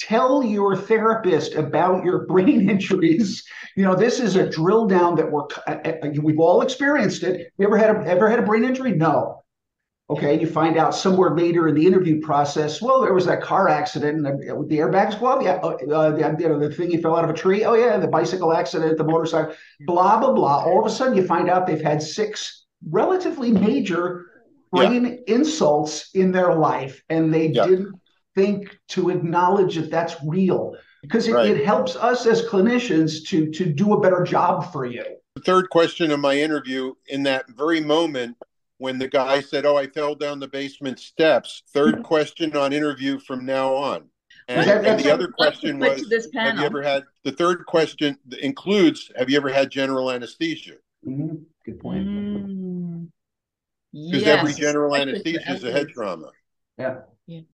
tell your therapist about your brain injuries. You know, this is a drill down that we're uh, uh, we've all experienced it. You ever had a, ever had a brain injury? No. Okay, you find out somewhere later in the interview process. Well, there was that car accident and with the airbags. Well, yeah, uh, the, you know, the thing you fell out of a tree. Oh yeah, the bicycle accident, the motorcycle. Blah blah blah. All of a sudden, you find out they've had six relatively major brain yeah. insults in their life, and they yeah. didn't think to acknowledge that that's real because it, right. it helps us as clinicians to to do a better job for you. The third question of my interview in that very moment when the guy said, "Oh, I fell down the basement steps." Third question on interview from now on. And, that, and the other question was, "Have you ever had?" The third question includes, "Have you ever had general anesthesia?" Mm-hmm. Good point. Mm. Because mm. yes. every general anesthesia is a head trauma. Yeah. yeah.